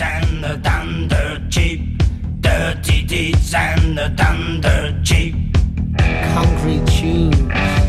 and the done dirt cheap. Dirty deeds and the done dirt cheap. concrete tubes,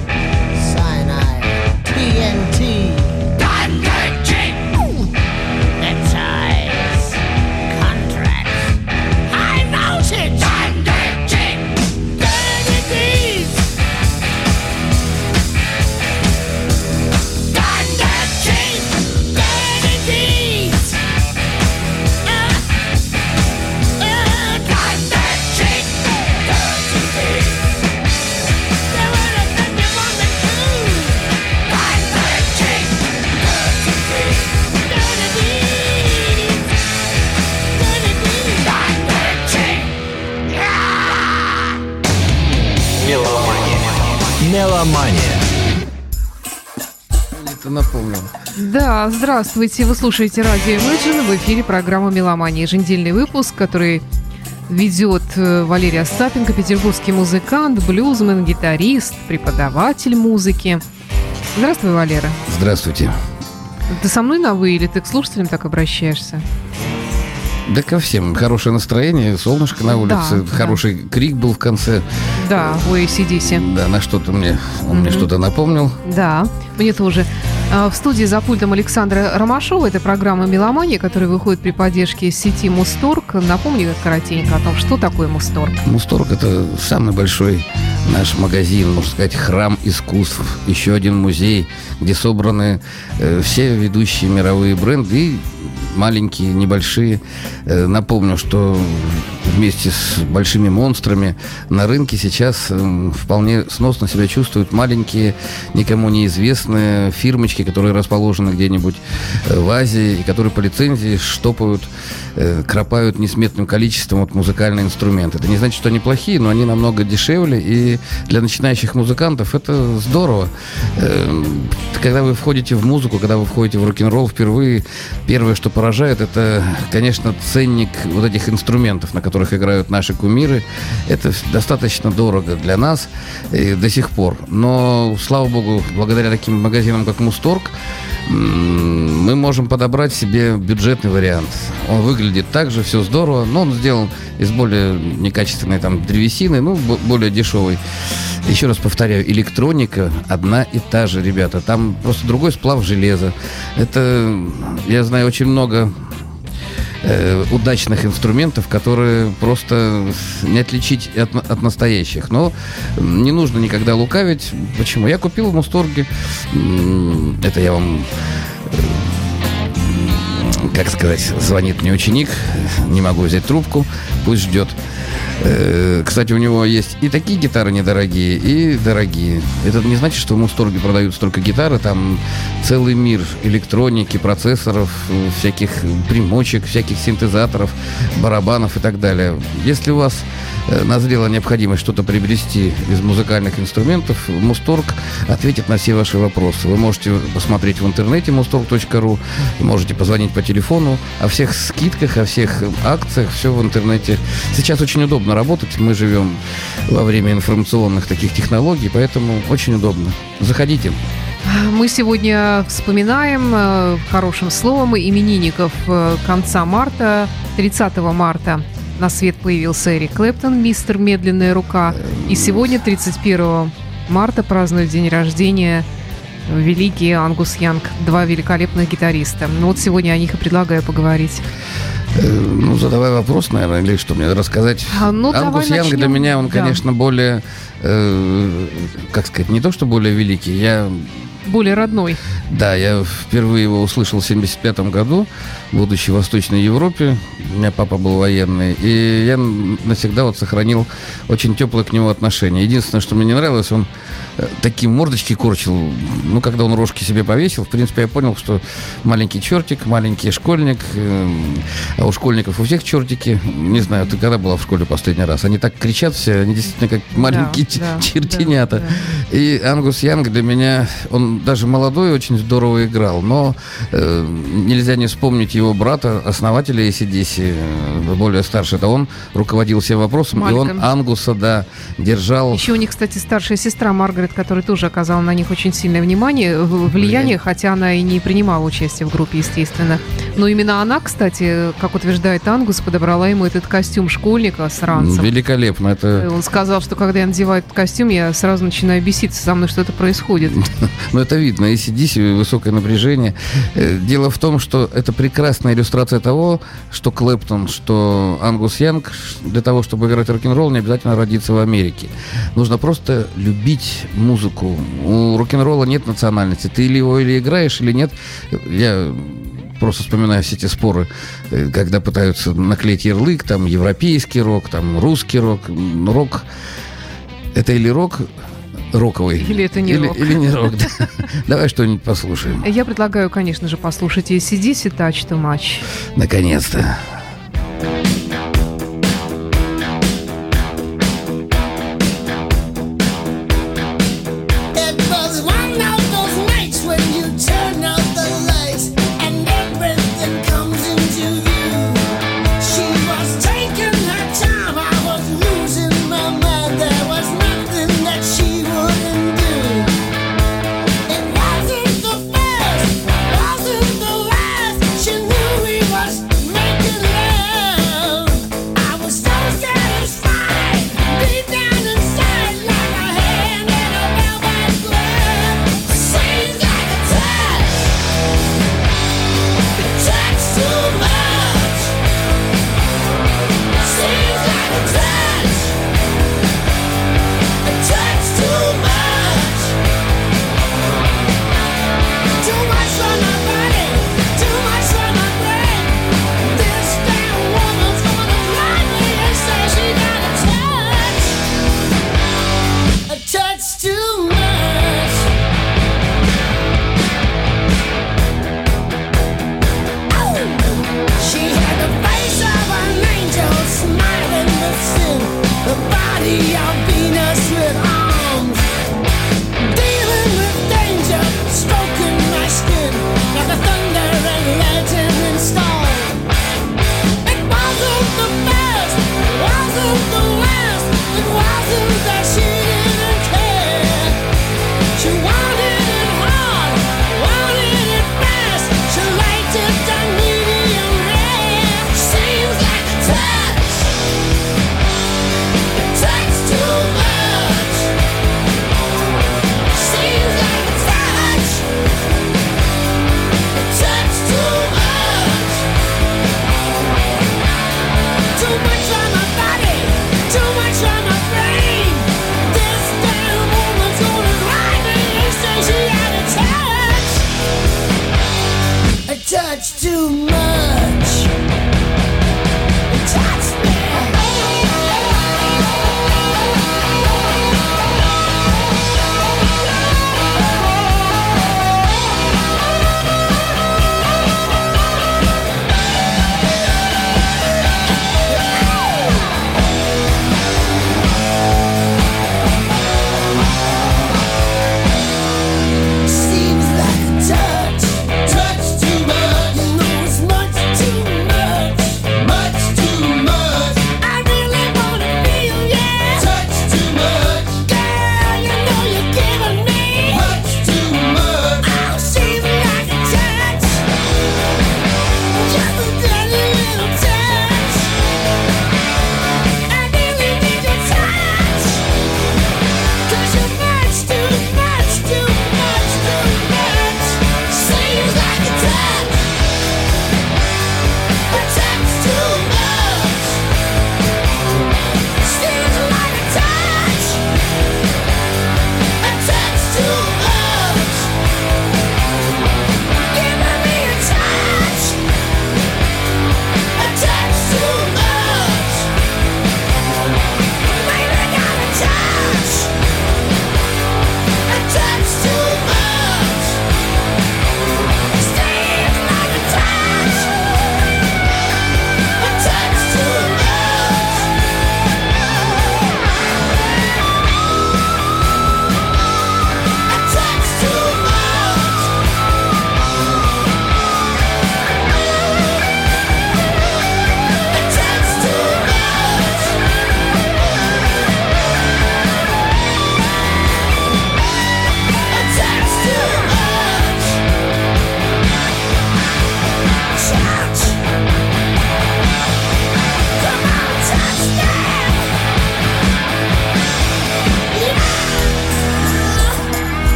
здравствуйте. Вы слушаете радио Imagine. В эфире программа «Меломания». Еженедельный выпуск, который ведет э, Валерий Остапенко, петербургский музыкант, блюзмен, гитарист, преподаватель музыки. Здравствуй, Валера. Здравствуйте. Ты со мной на «вы» или ты к слушателям так обращаешься? Да ко всем. Хорошее настроение, солнышко на улице, Да, да. хороший крик был в конце. Да, у ACDC. Да, на что-то мне, он мне Мгм. что-то напомнил. Да, мне тоже. А, В студии за пультом Александра Ромашова. Это программа «Меломания», которая выходит при поддержке сети Мусторг. Напомню коротенько о том, что такое Мусторг. Мусторг – это самый большой наш магазин, можно сказать, храм искусств. Еще один музей, где собраны э, все ведущие мировые бренды и маленькие, небольшие. Э, напомню, что вместе с большими монстрами на рынке сейчас э, вполне сносно себя чувствуют маленькие, никому неизвестные фирмочки, которые расположены где-нибудь э, в Азии и которые по лицензии штопают, кропают несметным количеством вот музыкальные инструменты. Это не значит, что они плохие, но они намного дешевле, и для начинающих музыкантов это здорово. Когда вы входите в музыку, когда вы входите в рок-н-ролл впервые, первое, что поражает, это, конечно, ценник вот этих инструментов, на которых играют наши кумиры. Это достаточно дорого для нас э, до сих пор. Но, слава богу, благодаря таким магазинам, как Мусторг, мы можем подобрать себе бюджетный вариант. Он выглядит так же, все здорово, но он сделан из более некачественной там древесины, ну, бо- более дешевой. Еще раз повторяю, электроника одна и та же, ребята. Там просто другой сплав железа. Это, я знаю, очень много э, удачных инструментов, которые просто не отличить от, от настоящих. Но не нужно никогда лукавить. Почему? Я купил в Мусторге. Это я вам как сказать, звонит мне ученик, не могу взять трубку, пусть ждет. Э, Кстати, у него есть и такие гитары недорогие, и дорогие. Это не значит, что в Мусторге продаются только гитары, там целый мир электроники, процессоров, всяких примочек, всяких синтезаторов, барабанов и так далее. Если у вас назрела необходимость что-то приобрести из музыкальных инструментов, Мусторг ответит на все ваши вопросы. Вы можете посмотреть в интернете mustorg.ru, можете позвонить по телефону о всех скидках, о всех акциях, все в интернете. Сейчас очень удобно работать, мы живем во время информационных таких технологий, поэтому очень удобно. Заходите. Мы сегодня вспоминаем э, хорошим словом именинников э, конца марта, 30 марта. На свет появился Эрик Клэптон, мистер «Медленная рука». И сегодня, 31 марта, празднует день рождения великий Ангус Янг. Два великолепных гитариста. Ну вот сегодня о них и предлагаю поговорить. Э, Ну, задавай вопрос, наверное, или что мне рассказать. А, ну, Ангус Янг для начнем. меня, он, Да. конечно, более, э, как сказать, не то, что более великий. Я Более родной. Да, я впервые его услышал в 75 году, будучи в Восточной Европе. У меня папа был военный. И я навсегда вот сохранил очень теплое к нему отношение. Единственное, что мне не нравилось, он э, такие мордочки корчил. Ну, когда он рожки себе повесил, в принципе, я понял, что маленький чертик, маленький школьник. э, А у школьников у всех чертики. Не знаю, ты когда была в школе последний раз? Они так кричат все, они действительно как маленькие да, чертенята. Да. И Ангус Янг для меня, он даже молодой очень здорово играл, но э, нельзя не вспомнить его брата, основателя ACDC, э, более старший это он руководил всем вопросом, и он Ангуса, да, держал. Еще у них, кстати, старшая сестра Маргарет, которая тоже оказала на них очень сильное внимание, влияние, хотя она и не принимала участие в группе, естественно. Но именно она, кстати, как утверждает Ангус, подобрала ему этот костюм школьника с ранцем. Великолепно. Это... Он сказал, что когда я надеваю этот костюм, я сразу начинаю беситься, со мной что это происходит. Ну, это видно, и сидись, высокое напряжение. Э, дело в том, что это прекрасная иллюстрация того, что Клэптон, что Ангус Янг, для того, чтобы играть рок-н-ролл, не обязательно родиться в Америке. Нужно просто любить музыку. У рок-н-ролла нет национальности. Ты или его или играешь, или нет. Я просто вспоминаю все эти споры, э, когда пытаются наклеить ярлык, там европейский рок, там русский рок, рок это или рок роковый. Или это не или, рок. Или не рок. Давай что-нибудь послушаем. Я предлагаю, конечно же, послушать ACDC «Touch to Match». Наконец-то.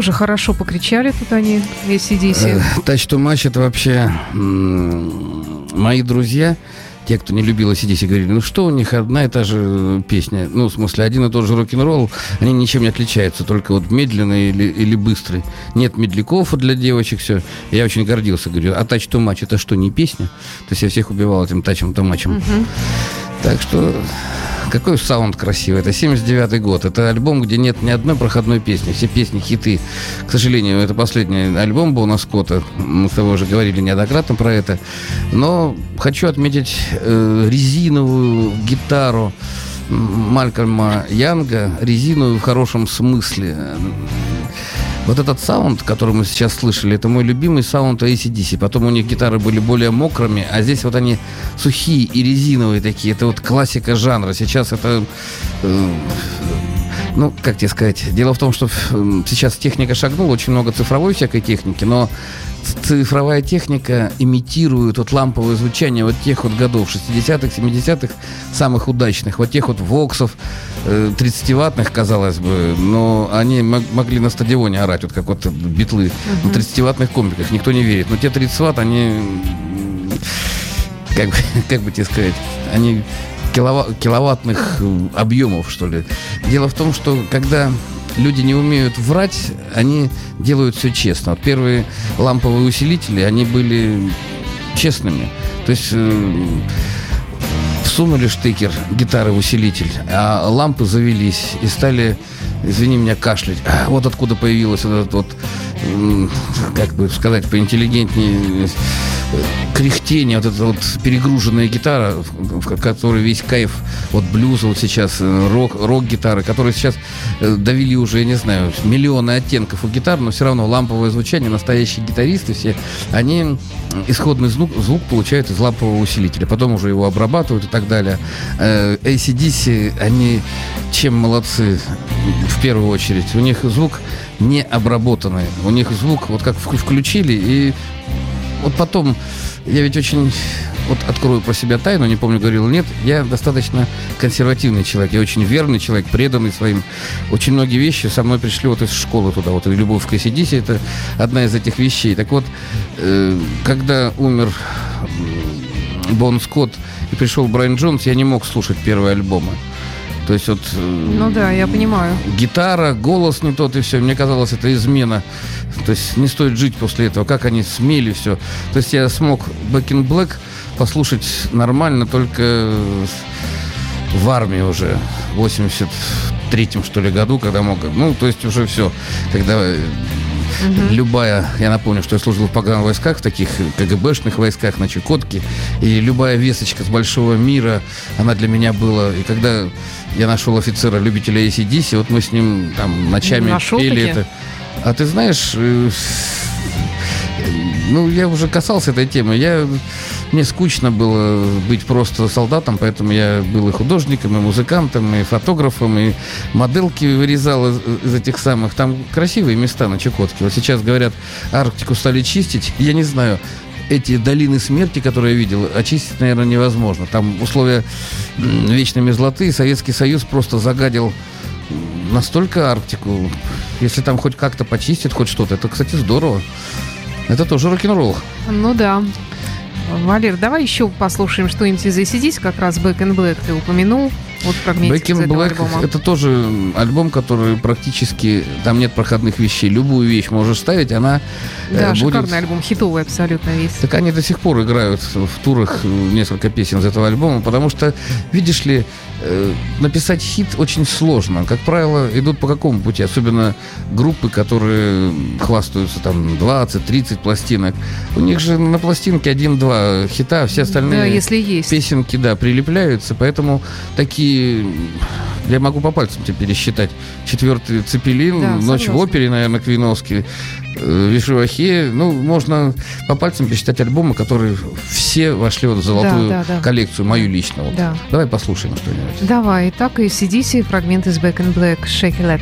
Тоже хорошо покричали тут они, ACDC. Э, Touch to Match это вообще мои друзья, те, кто не любил ACDC, говорили, ну что у них одна и та же песня. Ну, в смысле, один и тот же рок-н-ролл, они ничем не отличаются, только вот медленный или, или быстрый. Нет медляков для девочек, все. Я очень гордился, говорю, а Touch to Match это что, не песня? То есть я всех убивал этим тачем то матчем. Так что какой саунд красивый. Это 79 год. Это альбом, где нет ни одной проходной песни. Все песни хиты. К сожалению, это последний альбом Бона Скотта. Мы с тобой уже говорили неоднократно про это. Но хочу отметить э, резиновую гитару Малькольма Янга. Резиновую в хорошем смысле. Вот этот саунд, который мы сейчас слышали, это мой любимый саунд ACDC. Потом у них гитары были более мокрыми, а здесь вот они сухие и резиновые такие. Это вот классика жанра. Сейчас это... э, ну, как тебе сказать, дело в том, что э, сейчас техника шагнула, очень много цифровой всякой техники, но цифровая техника имитирует вот ламповое звучание вот тех вот годов, 60-х, 70-х, самых удачных, вот тех вот воксов, э, 30-ваттных, казалось бы, но они мог- могли на стадионе орать, вот как вот битлы, на 30-ваттных комбиках, никто не верит. Но те 30 ватт, они, как, бы- как бы тебе сказать, они килова- киловаттных э, объемов, что ли. Дело в том, что когда люди не умеют врать, они делают все честно. Вот первые ламповые усилители, они были честными. То есть э, всунули штекер гитары в усилитель, а лампы завелись и стали, извини меня, кашлять. А, вот откуда появилось вот этот вот, м, как бы сказать, поинтеллигентнее, э, кряхтение, вот эта вот перегруженная гитара, в, которой весь кайф от блюза вот сейчас, э, рок, рок-гитары, которые сейчас э, довели уже, я не знаю, миллионы оттенков у гитар, но все равно ламповое звучание, настоящие гитаристы все, они исходный звук, звук получают из лампового усилителя, потом уже его обрабатывают и так далее. Э, ACDC, они чем молодцы в первую очередь? У них звук не обработанный, у них звук вот как включили и вот потом, я ведь очень, вот открою про себя тайну, не помню, говорил нет, я достаточно консервативный человек, я очень верный человек, преданный своим. Очень многие вещи со мной пришли вот из школы туда, вот любовь к ACDC, это одна из этих вещей. Так вот, э, когда умер Бон Скотт и пришел Брайан Джонс, я не мог слушать первые альбомы. То есть вот... э, Ну да, я понимаю. гитара, голос не тот и все. Мне казалось, это измена. То есть не стоит жить после этого. Как они смели все. То есть я смог Back in Black послушать нормально только в армии уже. В 83-м, что ли, году, когда мог... Ну, то есть уже все. Когда э, любая... Я напомню, что я служил в пограничных войсках, в таких КГБшных войсках на Чукотке. И любая весточка с большого мира, она для меня была... И когда я нашел офицера, любителя ACDC, вот мы с ним там ночами Нашел пели таки? это. А ты знаешь, э, ну, я уже касался этой темы. Я, мне скучно было быть просто солдатом, поэтому я был и художником, и музыкантом, и фотографом, и модельки вырезал из, из этих самых. Там красивые места на Чукотке. Вот сейчас, говорят, Арктику стали чистить. Я не знаю, эти долины смерти, которые я видел, очистить, наверное, невозможно. Там условия вечной мерзлоты, Советский Союз просто загадил настолько Арктику. Если там хоть как-то почистят, хоть что-то, это, кстати, здорово. Это тоже рок-н-ролл. Ну да. Валер, давай еще послушаем что-нибудь из ACDC, как раз Back in Black ты упомянул. Вот фрагментик Back in Black альбома. это тоже альбом, который практически там нет проходных вещей. Любую вещь можешь ставить, она э, Да, будет. шикарный альбом, хитовый абсолютно весь. Так они до сих пор играют в турах э, несколько песен из этого альбома, потому что, видишь ли, э, написать хит очень сложно. Как правило, идут по какому пути? Особенно группы, которые хвастаются там 20-30 пластинок. У них же на пластинке один-два хита, а все остальные Да, если есть. песенки, да, прилепляются, поэтому такие... Я могу по пальцам тебе пересчитать. Четвертый Цепелин, Да, Ночь в согласна. опере, наверное, Квиновский, э, Вишивахе. Ну, можно по пальцам пересчитать альбомы, которые все вошли вот в золотую Да, да, да. коллекцию, мою лично. Вот. Да. Давай послушаем что-нибудь. Давай, итак, ACDC, фрагмент из Back in Black, Shake Leg.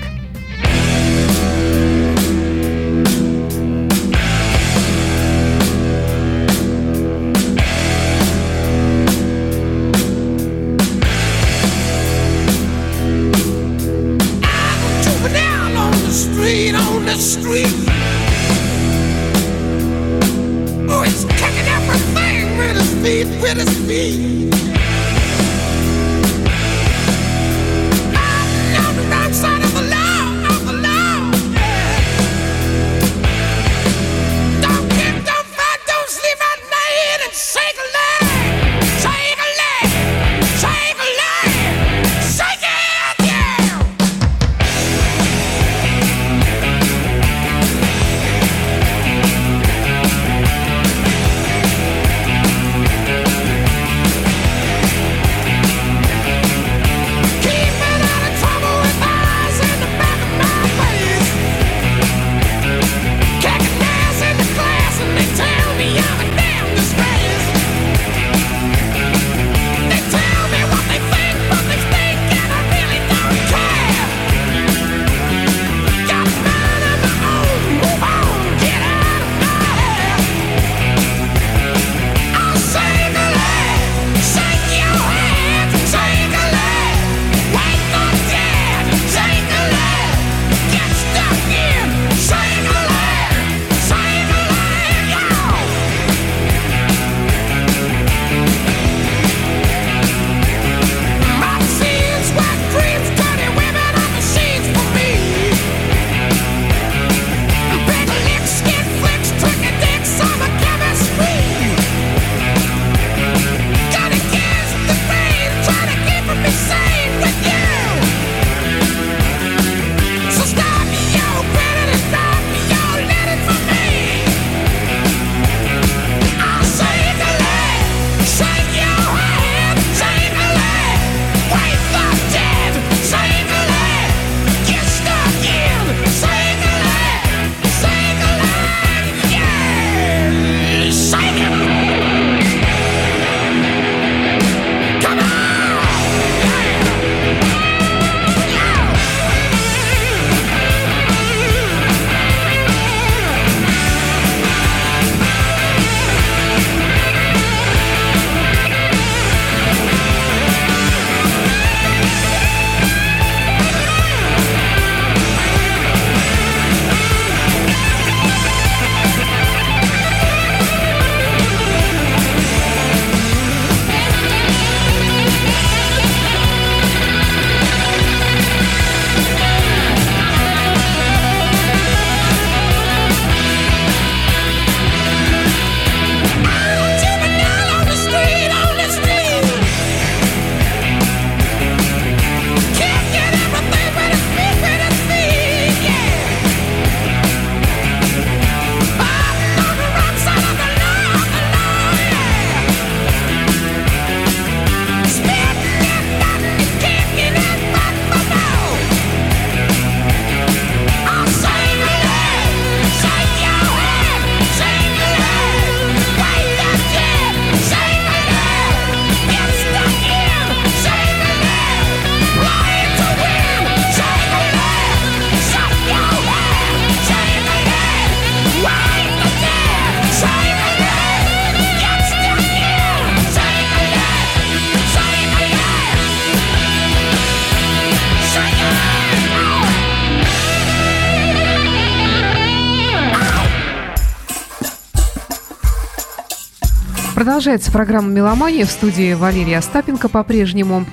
Продолжается программа «Меломания» в студии Валерия Остапенко по-прежнему.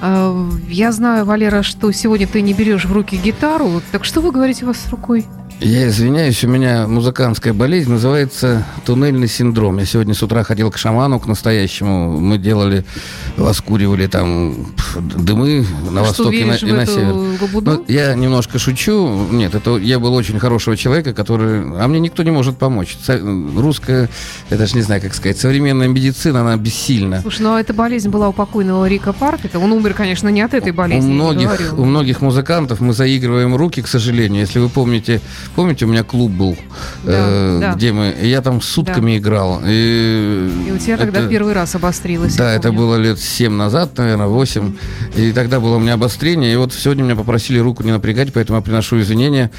Э, я знаю, Валера, что сегодня ты не берешь в руки гитару. Так что вы говорите у вас с рукой? Я извиняюсь, у меня музыкантская болезнь называется туннельный синдром. Я сегодня с утра ходил к шаману, к настоящему. Мы делали, воскуривали там дымы на Что, востоке веришь, на, и на север. Ну, я немножко шучу. Нет, это я был очень хорошего человека, который... А мне никто не может помочь. Русская, я даже не знаю, как сказать, современная медицина, она бессильна. Слушай, ну а эта болезнь была у покойного Рика Паркета. Он умер, конечно, не от этой болезни. У многих, у многих музыкантов мы заигрываем руки, к сожалению. Если вы помните у меня клуб был, Да, э, да. где мы... Я там сутками играл. И, И у тебя тогда это- первый раз обострилось. Да, я это было лет 7 назад, наверное, 8. И тогда было у меня обострение. И вот сегодня меня попросили руку не напрягать, поэтому я приношу извинения.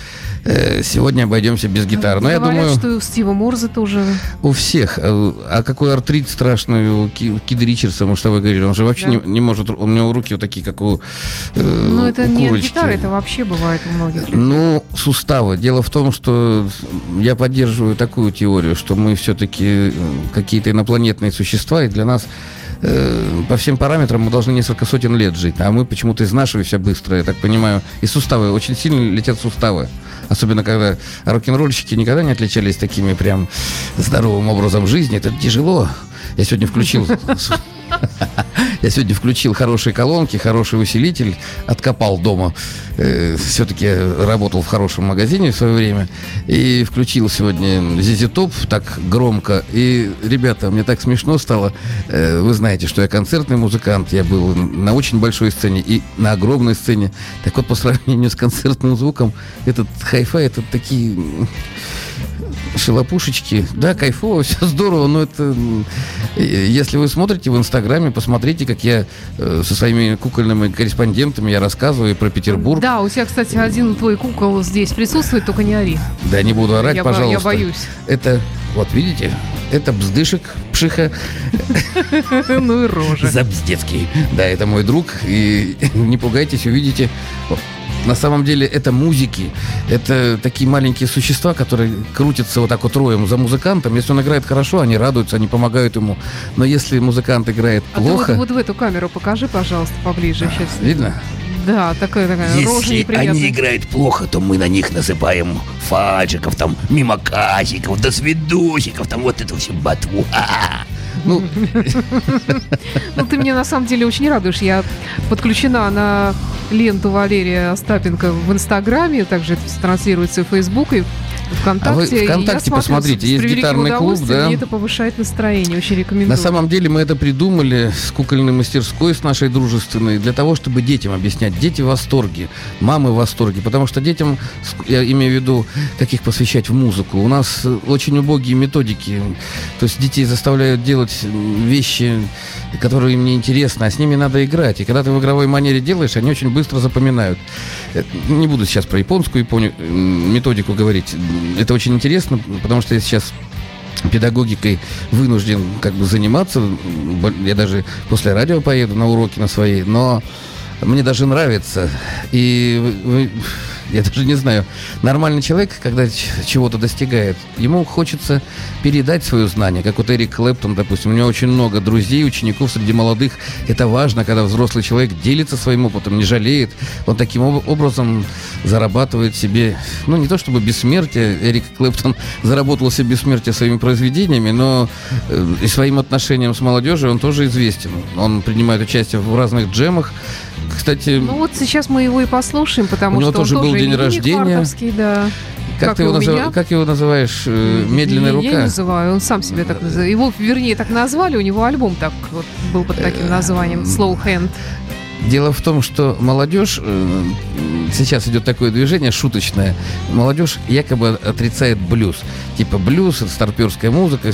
Э, Сегодня обойдемся без гитары. Но я Говорят, думаю, что и у Стива Морза тоже. у всех. Э, А какой артрит страшный у Ки- у Кида Ричардса, мы что вы говорили, он же вообще Да. не, не может, у него руки вот такие, как у э, Ну, это у не гитары, это вообще бывает у многих. людей. Ну, суставы. Дело в том, что я поддерживаю такую теорию, что мы все-таки какие-то инопланетные существа, и для нас э, по всем параметрам мы должны несколько сотен лет жить, а мы почему-то изнашиваемся быстро, я так понимаю. И суставы, очень сильно летят суставы. Особенно, когда рок-н-ролльщики никогда не отличались такими прям здоровым образом жизни. Это тяжело. Я сегодня включил... Я сегодня включил хорошие колонки, хороший усилитель, откопал дома. все-таки работал в хорошем магазине в свое время. И включил сегодня Top так громко. И, ребята, мне так смешно стало. Э, Вы знаете, что я концертный музыкант. Я был на очень большой сцене и на огромной сцене. Так вот, по сравнению с концертным звуком, этот хай-фай, это такие м, шелопушечки. Да, кайфово, все здорово, но это... э, Если вы смотрите в Инстаграме, посмотрите, как я э, со своими кукольными корреспондентами я рассказываю про Петербург. Да, у тебя, кстати, один твой кукол здесь присутствует, только не ори. Да, не буду орать, Я бо- я пожалуйста. боюсь. Это, вот видите, это бздышек, пшиха, Ну и рожа. Забздецкий. Да, это мой друг, и не пугайтесь, увидите. На самом деле это музыки, это такие маленькие существа, которые крутятся вот так вот роем за музыкантом. Если он играет хорошо, они радуются, они помогают ему. Но если музыкант играет А ты вот, плохо, вот в эту камеру покажи, пожалуйста, поближе сейчас. видно? Да, такая такая Если они играют плохо, то мы на них насыпаем фаджиков, там, мимоказиков, до свидосиков, там вот эту всю ботву. Ха-ха. Ну, Ну, ты мне на самом деле очень радуешь. Я подключена на ленту Валерия Остапенко в Инстаграме, также это транслируется в Фейсбук, и ВКонтакте. А вы я ВКонтакте смотрю посмотрите, есть гитарный клуб, да. Мне это повышает настроение, очень рекомендую. На самом деле мы это придумали с кукольной мастерской, с нашей дружественной, для того, чтобы детям объяснять. Дети в восторге, мамы в восторге, потому что детям, я имею в виду, как их посвящать в музыку. У нас э, очень убогие методики. То есть детей заставляют делать вещи, которые им не интересны, а с ними надо играть. И когда ты в игровой манере делаешь, они очень быстро запоминают. Э, Не буду сейчас про японскую Японию, методику говорить. Это очень интересно, потому что я сейчас педагогикой вынужден как бы заниматься. Я даже после радио поеду на уроки на свои, но мне даже нравится. И я даже не знаю, нормальный человек, когда чего-то достигает, ему хочется передать свое знание, как вот Эрик Клэптон, допустим, у него очень много друзей, учеников среди молодых. Это важно, когда взрослый человек делится своим опытом, не жалеет. Он таким об- образом зарабатывает себе, ну не то чтобы бессмертие, Эрик Клэптон заработал себе бессмертие своими произведениями, но э, и своим отношением с молодежью он тоже известен. Он принимает участие в разных джемах. Кстати, Ну вот сейчас мы его и послушаем, потому У него что он тоже был день рождения. да. как, как ты его меня. как его называешь? э, Медленная Я- Я не рука? называю, он сам себя так называет. Его, вернее, так назвали, у него альбом так вот был под Э, таким названием Slow Hand. Дело в том, что молодежь, э, сейчас идет такое движение шуточное, молодежь якобы отрицает блюз. Типа блюз, это старперская музыка.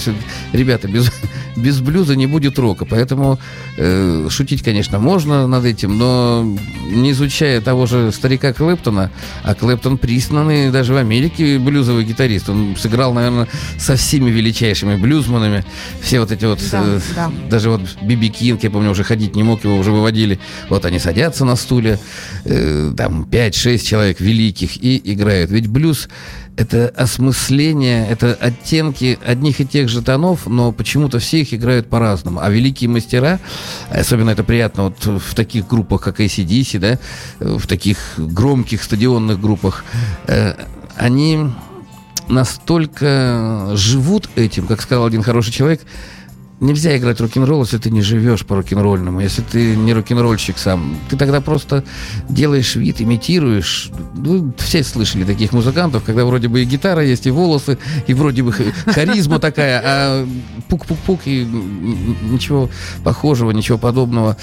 Ребята, без, без блюза не будет рока. Поэтому э, шутить, конечно, можно над этим, но не изучая того же старика Клэптона, а Клэптон признанный даже в Америке блюзовый гитарист. Он сыграл, наверное, со всеми величайшими блюзманами. Все вот эти вот Да, э, да. даже вот Биби Кинг, я помню, уже ходить не мог, его уже выводили. Вот они садятся на стуле, э, там 5-6 человек великих и играют. Ведь блюз это осмысление, это оттенки одних и тех же тонов, но почему-то все их играют по-разному. А великие мастера, особенно это приятно вот в таких группах, как ACDC, да, в таких громких стадионных группах, э, они настолько живут этим, как сказал один хороший человек, нельзя играть рок-н-ролл, если ты не живешь по рок-н-ролльному, если ты не рок-н-ролльщик сам. Ты тогда просто делаешь вид, имитируешь. Ну, все слышали таких музыкантов, когда вроде бы и гитара есть, и волосы, и вроде бы харизма такая, а пук-пук-пук, и ничего похожего, ничего подобного.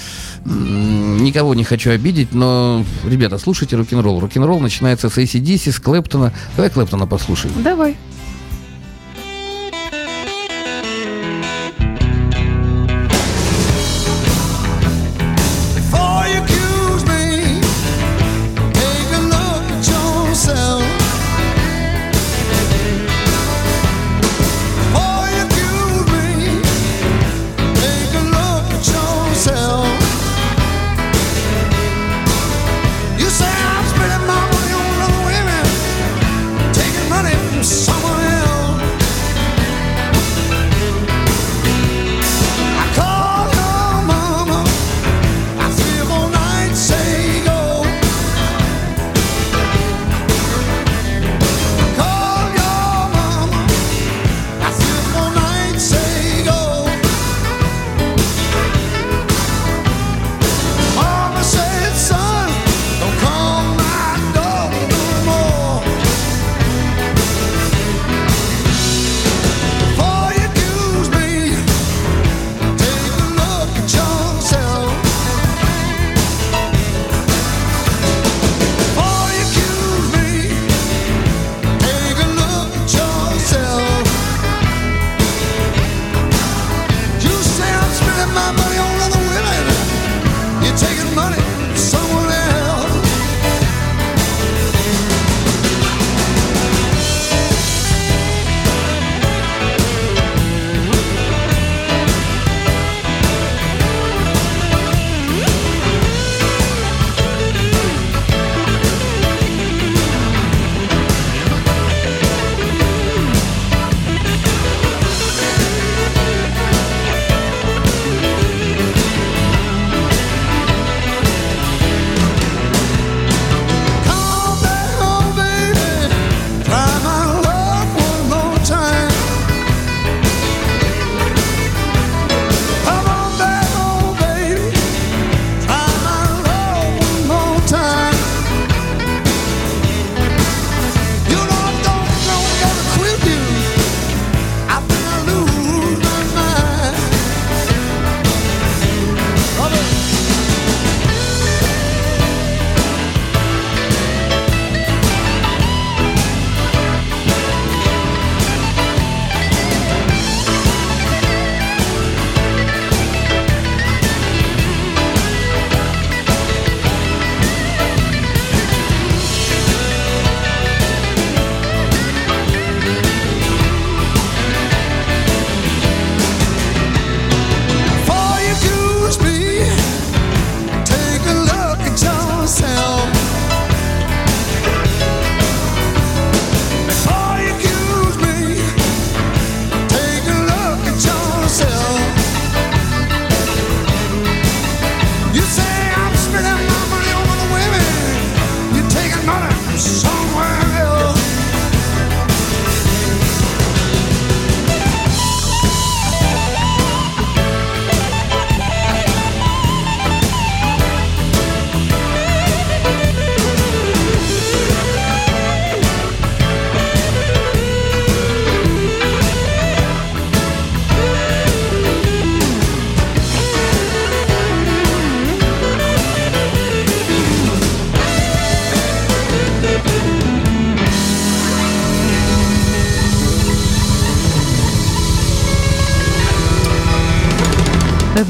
Никого не хочу обидеть, но, ребята, слушайте рок-н-ролл. Рок-н-ролл начинается с ACDC, с Клэптона. Давай Клэптона послушаем. Давай.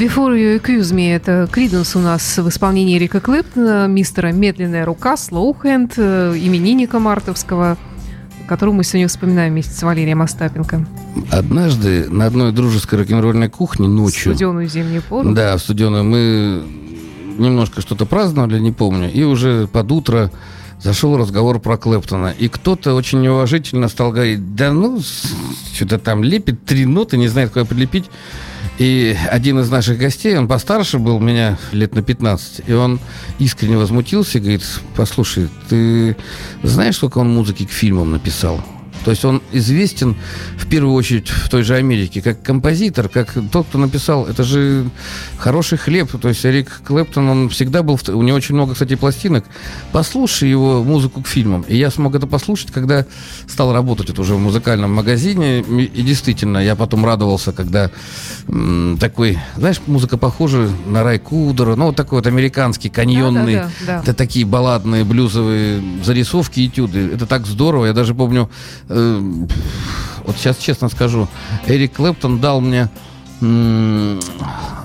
Before You Accuse Me это Криденс у нас в исполнении Рика Клэптона, мистера «Медленная рука», Slow Hand, э, именинника мартовского, которого мы сегодня вспоминаем вместе с Валерием Остапенко. Однажды на одной дружеской рок-н-ролльной кухне ночью... Студеную зимнюю пору. Да, в студеную. Мы немножко что-то праздновали, не помню. И уже под утро зашел разговор про Клэптона. И кто-то очень неуважительно стал говорить, да ну, что-то там лепит три ноты, не знает, куда прилепить. И один из наших гостей, он постарше был меня лет на 15, и он искренне возмутился и говорит, послушай, ты знаешь, сколько он музыки к фильмам написал? То есть он известен в первую очередь в той же Америке как композитор, как тот, кто написал. Это же хороший хлеб. То есть Эрик Клэптон, он всегда был... в- У него очень много, кстати, пластинок. Послушай его музыку к фильмам. И я смог это послушать, когда стал работать вот уже в музыкальном магазине. И действительно, я потом радовался, когда м, такой, знаешь, музыка похожа на Рай Кудера, ну, вот такой вот американский, каньонный, Да-да-да, да. это такие балладные блюзовые зарисовки, этюды. Это так здорово. Я даже помню, э, вот сейчас честно скажу, Эрик Клэптон дал мне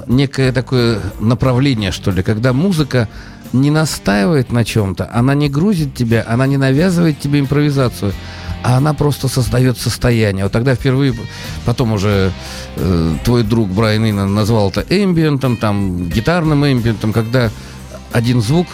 некое такое направление, что ли, когда музыка не настаивает на чем-то, она не грузит тебя, она не навязывает тебе импровизацию, а она просто создает состояние. Вот тогда впервые, потом уже э, твой друг Брайан Инна назвал это эмбиентом, там, гитарным эмбиентом, когда один звук,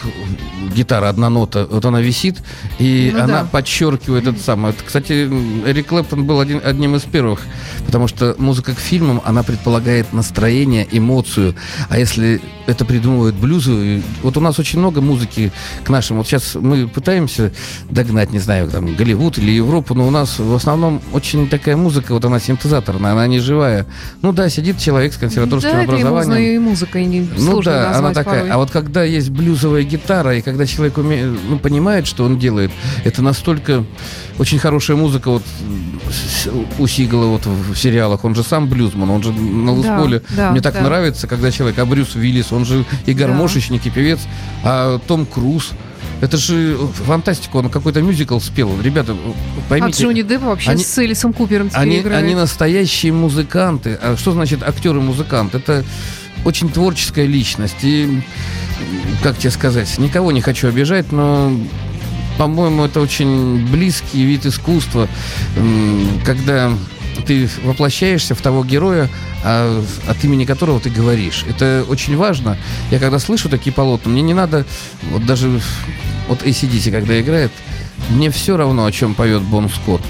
гитара, одна нота, вот она висит, и Ну она да. подчеркивает это самое. Это, Кстати, Эрик Клэптон был один, одним из первых, потому что музыка к фильмам, она предполагает настроение, эмоцию. А если это придумывают блюзы, вот у нас очень много музыки к нашим. Вот сейчас мы пытаемся догнать, не знаю, там, Голливуд или Европу, но у нас в основном очень такая музыка, вот она синтезаторная, она не живая. Ну да, сидит человек с консерваторским да, образованием. музыка, и музыка, и не, Ну да, она такая. порой. А вот когда есть блюзовая гитара, и когда человек уме- ну, понимает, что он делает, это настолько очень хорошая музыка. Вот у Сигала вот в сериалах, он же сам блюзман, он же на Да, Лысполе. да, Мне так да. нравится, когда человек, а Брюс Уиллис, он же и гармошечник, и певец, а Том Круз. Это же фантастика, он какой-то мюзикл спел. Ребята, А поймите. Джонни Депп вообще они- с Элисом Купером теперь Они, играет. они настоящие музыканты. А что значит актер и музыкант? Это очень творческая личность. И, как тебе сказать, никого не хочу обижать, но, по-моему, это очень близкий вид искусства, когда ты воплощаешься в того героя, а, от имени которого ты говоришь. Это очень важно. Я когда слышу такие полотна, мне не надо, вот даже вот ACDC, когда играет, мне все равно, о чем поет Бон Скотт.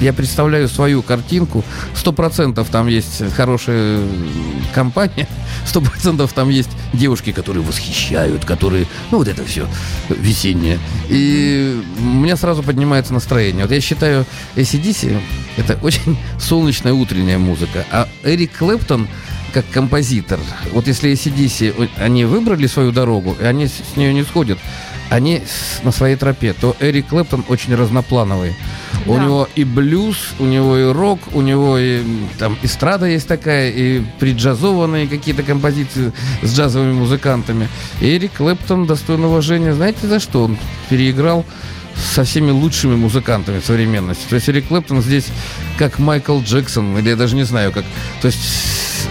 Я представляю свою картинку. Сто процентов там есть хорошая компания. Сто процентов там есть девушки, которые восхищают, которые... Ну, вот это все весеннее. И у меня сразу поднимается настроение. Вот я считаю, ACDC — это очень солнечная утренняя музыка. А Эрик Клэптон как композитор, вот если ACDC, они выбрали свою дорогу, и они с нее не сходят, они на своей тропе, то Эрик Клэптон очень разноплановый. У Да. него и блюз, у него и рок, у него и там эстрада есть такая, и преджазованные какие-то композиции с джазовыми музыкантами. И Эрик Клэптон достоин уважения. Знаете за что? Он переиграл со всеми лучшими музыкантами современности. То есть Эрик Клэптон здесь как Майкл Джексон, или я даже не знаю как. То есть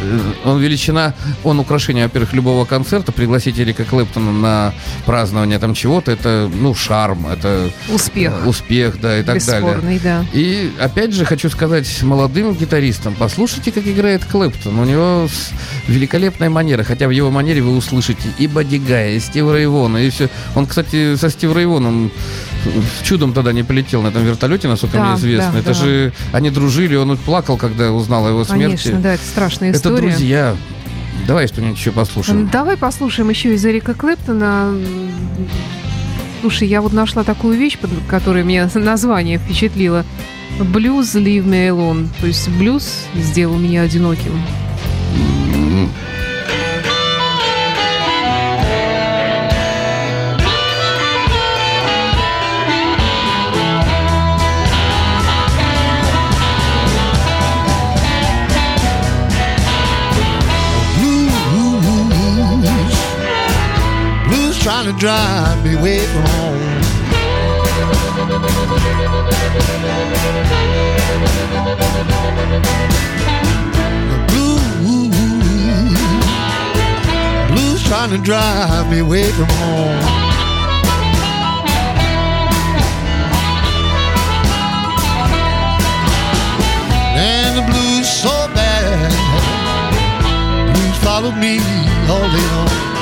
э, он величина, он украшение, во-первых, любого концерта. Пригласить Эрика Клэптона на празднование там чего-то, это, ну, шарм, это Успех. э, успех, да, и так далее. Бесспорный, да. И опять же хочу сказать молодым гитаристам, послушайте, как играет Клэптон. У него великолепная манера, хотя в его манере вы услышите и Бадди Гая, и Стива Рейвона, и все. Он, кстати, со Стив Рейвоном чудом тогда не полетел на этом вертолете, насколько Да, мне известно. да, Это да. же они дружили, он плакал, когда узнал о его смерти. Конечно, да, это страшная Это история. друзья. Давай что-нибудь еще послушаем. Давай послушаем еще из Эрика Клэптона. Слушай, я вот нашла такую вещь, под которой меня название впечатлило. Блюз Leave Me Alone. То есть блюз сделал меня одиноким. Drive me away from home. Blues. Blues trying to drive me away from home. And the blues so bad. Blues follow me all day long.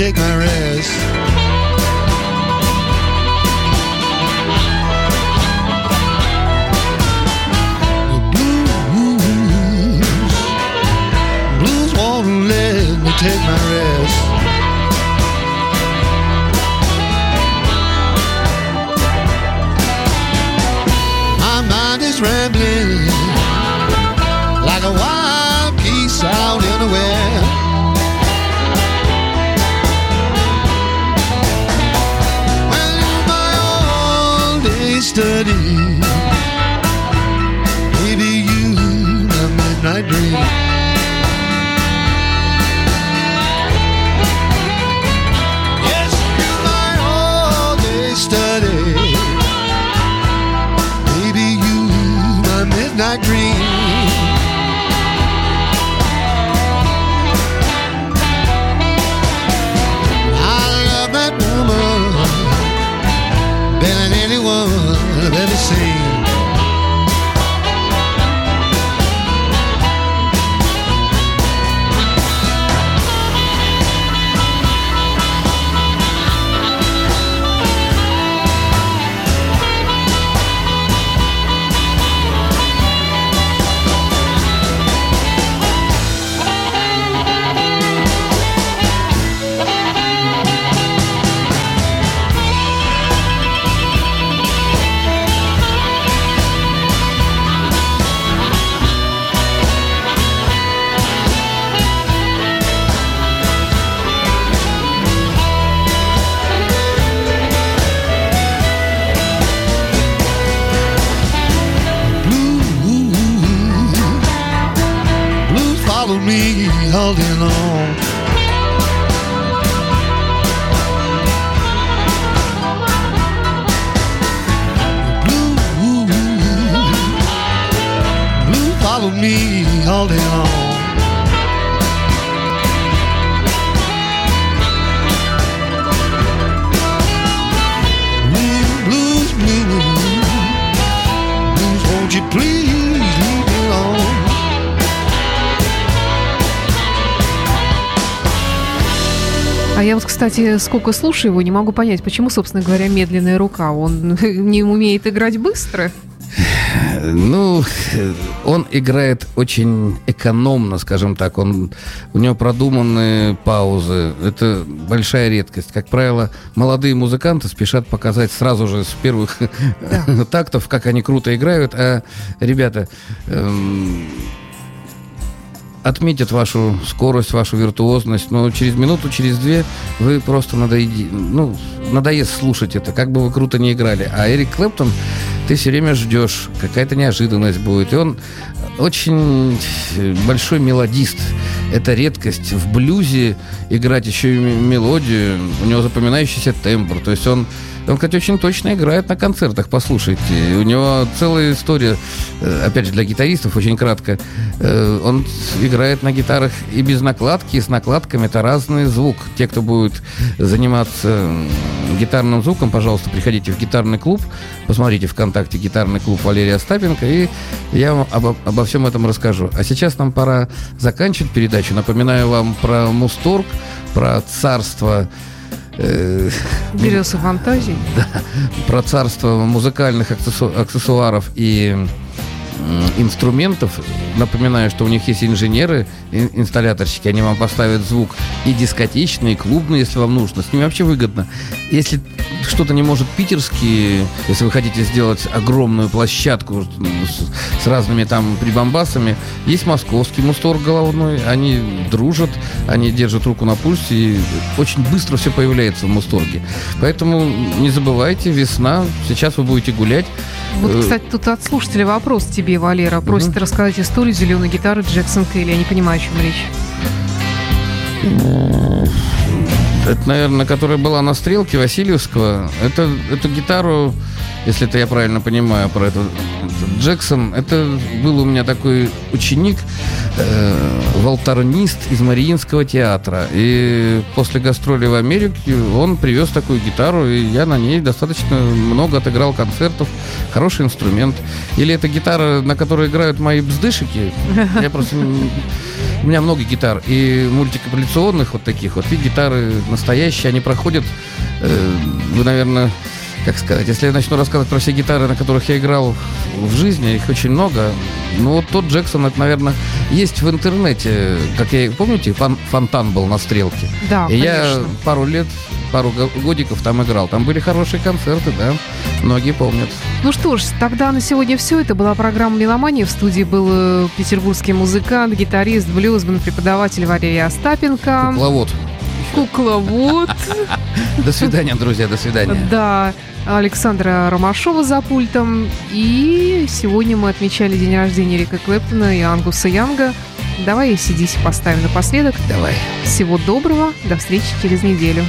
take my rest. The blues, blues won't let me take my rest. My mind is rambling like a wild geese out study. Baby, you, my midnight dream. Yes, you're my all-day study. Baby, you, my midnight dream. Won't you please leave me alone? А я вот, кстати, сколько слушаю его, не могу понять, почему, собственно говоря, медленная рука. Он не умеет играть быстро. Ну, он играет очень экономно, скажем так. Он, у него продуманные паузы. Это большая редкость. Как правило, молодые музыканты спешат показать сразу же с первых тактов, как они круто играют. А ребята эм, отметят вашу скорость, вашу виртуозность, но через минуту, через две вы просто надоеди, ну, надоест слушать это, как бы вы круто не играли. А Эрик Клэптон, ты все время ждешь, какая-то неожиданность будет. И он очень большой мелодист. Это редкость. В блюзе играть еще и мелодию, у него запоминающийся тембр. То есть он он, кстати, очень точно играет на концертах, послушайте. У него целая история, э, опять же, для гитаристов, очень кратко. Э, Он играет на гитарах и без накладки, и с накладками. Это разный звук. Те, кто будет заниматься гитарным звуком, пожалуйста, приходите в гитарный клуб, посмотрите ВКонтакте гитарный клуб Валерия Остапенко, и я вам обо, обо всем этом расскажу. А сейчас нам пора заканчивать передачу. Напоминаю вам про Мусторг, про царство э, Грез и фантазий. про царство музыкальных аксессу- аксессуаров и инструментов. Напоминаю, что у них есть инженеры, ин- инсталляторщики, они вам поставят звук и дискотечный, и клубный, если вам нужно. С ними вообще выгодно. Если что-то не может питерский, если вы хотите сделать огромную площадку с, с разными там прибамбасами, есть московский мусторг головной, они дружат, они держат руку на пульсе, и очень быстро все появляется в мусторге. Поэтому не забывайте, весна, сейчас вы будете гулять. Вот, Э, кстати, тут от слушателя вопрос тебе, Валера. Просит рассказать историю зеленой гитары Джексон Келли. Я не понимаю, о чем речь. Это, наверное, которая была на стрелке Васильевского. Это, эту гитару, если это я правильно понимаю про это, Джексон, это был у меня такой ученик, э, волторнист из Мариинского театра. И после гастроли в Америке он привез такую гитару, и я на ней достаточно много отыграл концертов. Хороший инструмент. Или это гитара, на которой играют мои бздышики. Я просто... У меня много гитар. И мультикапляционных вот таких вот. И гитары настоящие, они проходят... э, Вы, наверное, как сказать, если я начну рассказывать про все гитары, на которых я играл в жизни, их очень много. Ну, вот тот Джексон, это, наверное, есть в интернете. Как я, помните, фон- фонтан был на стрелке? Да, И я конечно. пару лет, пару го- годиков там играл. Там были хорошие концерты, да. Многие помнят. Ну что ж, тогда на сегодня все. Это была программа «Меломания». В студии был э, петербургский музыкант, гитарист, блюзмен, преподаватель Валерий Остапенко. Кукловод. Кукловод. До свидания, друзья, до свидания. Да. Александра Ромашова за пультом. И сегодня мы отмечали день рождения Рика Клэптона и Ангуса Янга. Давай ACDC поставим напоследок. Давай. Всего доброго. До встречи через неделю.